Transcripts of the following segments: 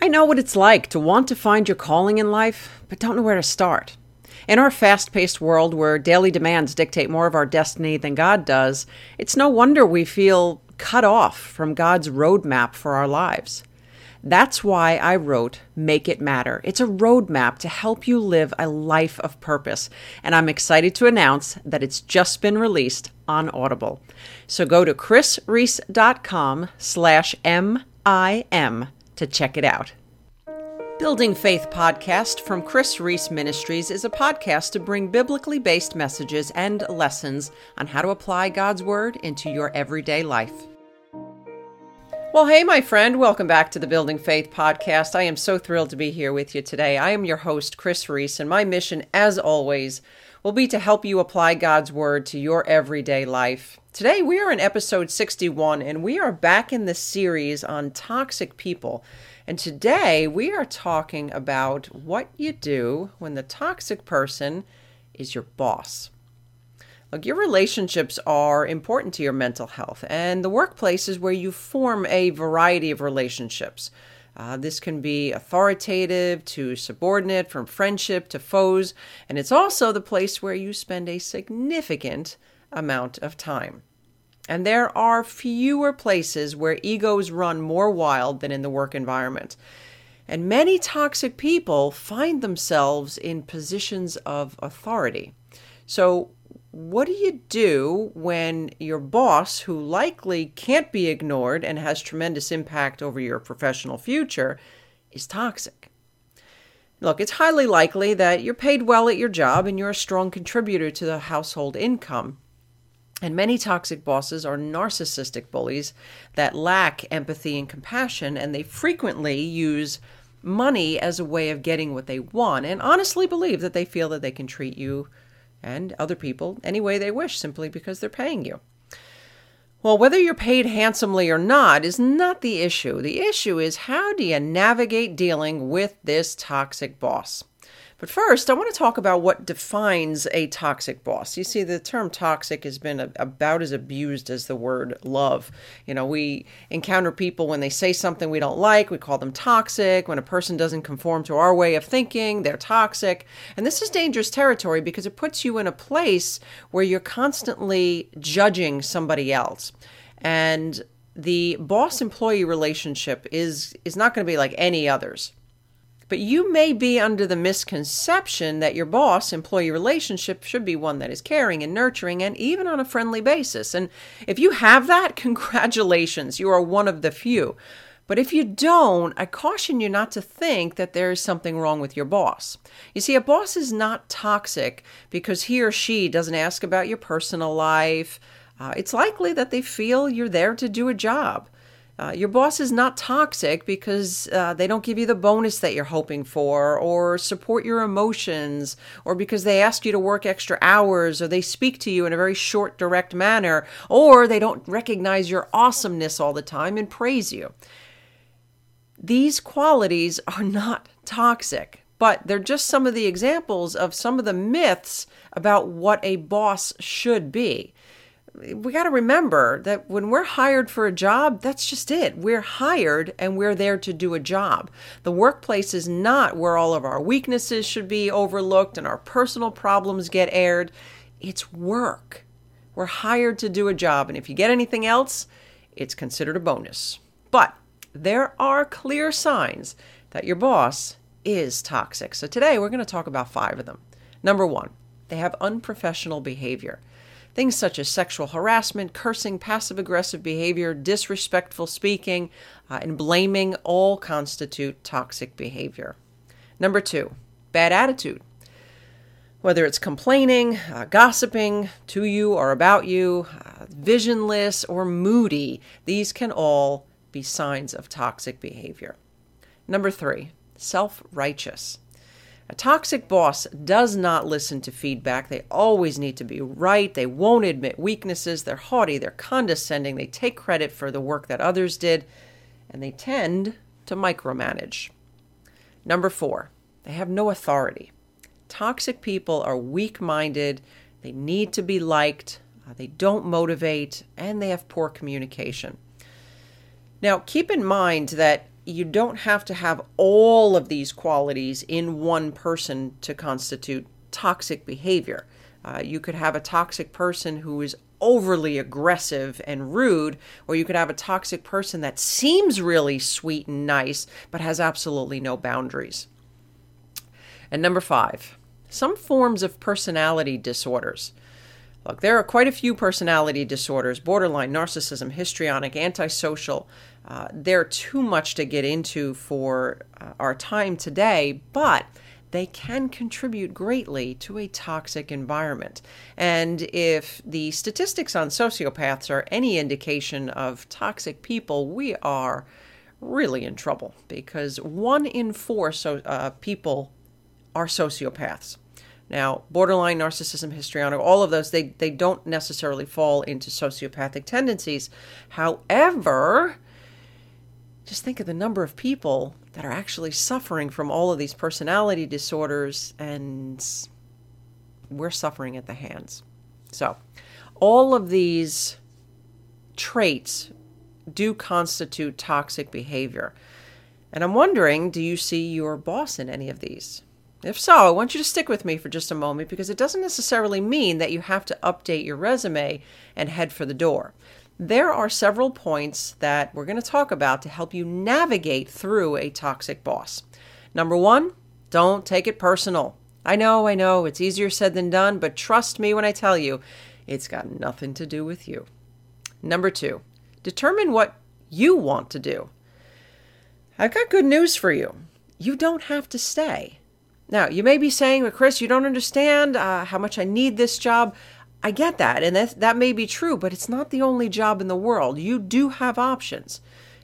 I know what it's like to want to find your calling in life, but don't know where to start. In our fast paced world where daily demands dictate more of our destiny than God does, it's no wonder we feel cut off from God's roadmap for our lives. That's why I wrote Make It Matter. It's a roadmap to help you live a life of purpose, and I'm excited to announce that it's just been released on Audible. So go to krisreece.com slash M-I-M to check it out. Building Faith podcast from Kris Reece Ministries is a podcast to bring biblically based messages and lessons on how to apply God's Word into your everyday life. Well, hey, my friend, welcome back to the Building Faith podcast. I am so thrilled to be here with you today. I am your host, Kris Reece, and my mission, as always, will be to help you apply God's Word to your everyday life. Today, we are in episode 61, and we are back in the series on toxic people. And today, we are talking about what you do when the toxic person is your boss. Look, your relationships are important to your mental health, and the workplace is where you form a variety of relationships. Uh, this can be authoritative to subordinate, from friendship to foes, and it's also the place where you spend a significant amount of time. And there are fewer places where egos run more wild than in the work environment. And many toxic people find themselves in positions of authority. So, what do you do when your boss, who likely can't be ignored and has tremendous impact over your professional future, is toxic? Look, it's highly likely that you're paid well at your job and you're a strong contributor to the household income. And many toxic bosses are narcissistic bullies that lack empathy and compassion, and they frequently use money as a way of getting what they want and honestly believe that they feel that they can treat you and other people any way they wish simply because they're paying you. Well, whether you're paid handsomely or not is not the issue. The issue is how do you navigate dealing with this toxic boss? But first, I want to talk about what defines a toxic boss. You see, the term toxic has been about as abused as the word love. You know, we encounter people when they say something we don't like, we call them toxic. When a person doesn't conform to our way of thinking, they're toxic. And this is dangerous territory because it puts you in a place where you're constantly judging somebody else. And the boss employee relationship is is not going to be like any others but you may be under the misconception that your boss employee relationship should be one that is caring and nurturing and even on a friendly basis. And if you have that, congratulations, you are one of the few. But if you don't, I caution you not to think that there is something wrong with your boss. You see, a boss is not toxic because he or she doesn't ask about your personal life. Uh, it's likely that they feel you're there to do a job. Uh, your boss is not toxic because uh, they don't give you the bonus that you're hoping for, or support your emotions, or because they ask you to work extra hours, or they speak to you in a very short, direct manner, or they don't recognize your awesomeness all the time and praise you. These qualities are not toxic, but they're just some of the examples of some of the myths about what a boss should be we got to remember that when we're hired for a job, that's just it. We're hired and we're there to do a job. The workplace is not where all of our weaknesses should be overlooked and our personal problems get aired. It's work. We're hired to do a job, and if you get anything else, it's considered a bonus. But there are clear signs that your boss is toxic. So today we're going to talk about five of them. Number one, they have unprofessional behavior. Things such as sexual harassment, cursing, passive aggressive behavior, disrespectful speaking, uh, and blaming all constitute toxic behavior. Number two, bad attitude. Whether it's complaining, uh, gossiping to you or about you, uh, visionless, or moody, these can all be signs of toxic behavior. Number three, self righteous. A toxic boss does not listen to feedback. They always need to be right. They won't admit weaknesses. They're haughty. They're condescending. They take credit for the work that others did. And they tend to micromanage. Number four, they have no authority. Toxic people are weak minded. They need to be liked. Uh, they don't motivate. And they have poor communication. Now, keep in mind that you don't have to have all of these qualities in one person to constitute toxic behavior. Uh, you could have a toxic person who is overly aggressive and rude, or you could have a toxic person that seems really sweet and nice, but has absolutely no boundaries. And number five, some forms of personality disorders. Look, there are quite a few personality disorders borderline, narcissism, histrionic, antisocial. Uh, they're too much to get into for uh, our time today, but they can contribute greatly to a toxic environment. And if the statistics on sociopaths are any indication of toxic people, we are really in trouble because one in four so, uh, people are sociopaths. Now, borderline narcissism, histrionic, all of those, they, they don't necessarily fall into sociopathic tendencies. However, just think of the number of people that are actually suffering from all of these personality disorders, and we're suffering at the hands. So, all of these traits do constitute toxic behavior. And I'm wondering do you see your boss in any of these? If so, I want you to stick with me for just a moment because it doesn't necessarily mean that you have to update your resume and head for the door. There are several points that we're going to talk about to help you navigate through a toxic boss. Number one, don't take it personal. I know, I know, it's easier said than done, but trust me when I tell you, it's got nothing to do with you. Number two, determine what you want to do. I've got good news for you. You don't have to stay. Now, you may be saying, well, Kris, you don't understand uh, how much I need this job. I get that, and that, that may be true, but it's not the only job in the world. You do have options.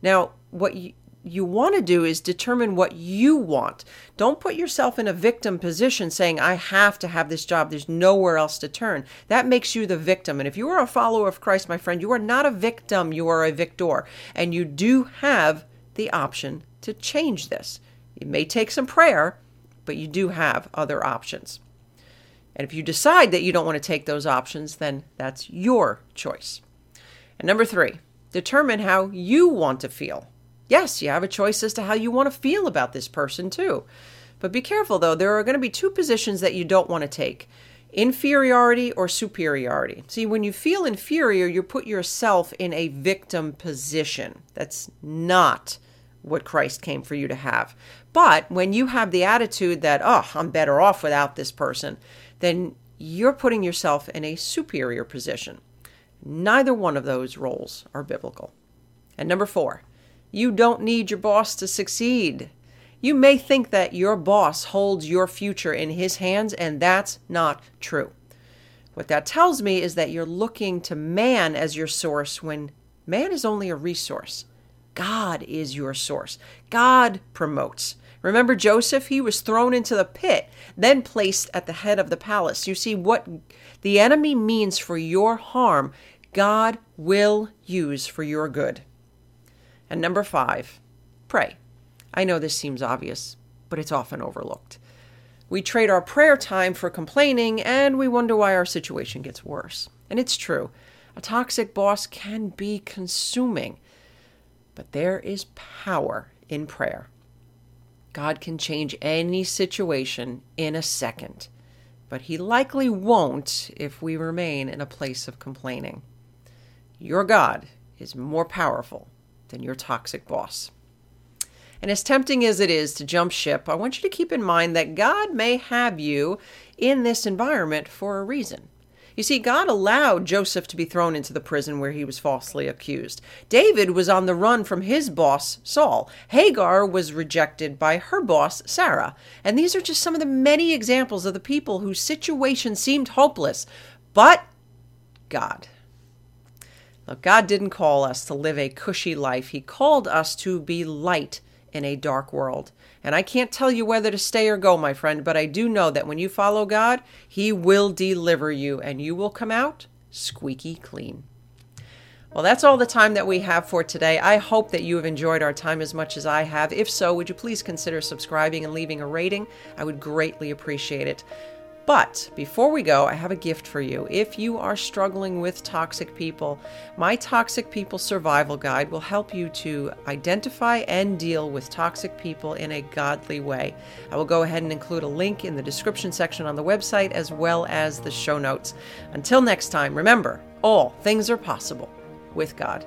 Now, what you, you want to do is determine what you want. Don't put yourself in a victim position saying, I have to have this job. There's nowhere else to turn. That makes you the victim. And if you are a follower of Christ, my friend, you are not a victim, you are a victor. And you do have the option to change this. It may take some prayer, but you do have other options. And if you decide that you don't want to take those options, then that's your choice. And number three, determine how you want to feel. Yes, you have a choice as to how you want to feel about this person, too. But be careful, though, there are going to be two positions that you don't want to take inferiority or superiority. See, when you feel inferior, you put yourself in a victim position. That's not what Christ came for you to have. But when you have the attitude that, oh, I'm better off without this person, then you're putting yourself in a superior position. Neither one of those roles are biblical. And number four, you don't need your boss to succeed. You may think that your boss holds your future in his hands, and that's not true. What that tells me is that you're looking to man as your source when man is only a resource. God is your source. God promotes. Remember Joseph? He was thrown into the pit, then placed at the head of the palace. You see, what the enemy means for your harm, God will use for your good. And number five, pray. I know this seems obvious, but it's often overlooked. We trade our prayer time for complaining, and we wonder why our situation gets worse. And it's true. A toxic boss can be consuming, but there is power in prayer. God can change any situation in a second, but He likely won't if we remain in a place of complaining. Your God is more powerful than your toxic boss. And as tempting as it is to jump ship, I want you to keep in mind that God may have you in this environment for a reason. You see, God allowed Joseph to be thrown into the prison where he was falsely accused. David was on the run from his boss, Saul. Hagar was rejected by her boss, Sarah. And these are just some of the many examples of the people whose situation seemed hopeless. But God. Look, God didn't call us to live a cushy life, He called us to be light in a dark world. And I can't tell you whether to stay or go, my friend, but I do know that when you follow God, He will deliver you and you will come out squeaky clean. Well, that's all the time that we have for today. I hope that you have enjoyed our time as much as I have. If so, would you please consider subscribing and leaving a rating? I would greatly appreciate it. But before we go, I have a gift for you. If you are struggling with toxic people, my Toxic People Survival Guide will help you to identify and deal with toxic people in a godly way. I will go ahead and include a link in the description section on the website as well as the show notes. Until next time, remember all things are possible with God.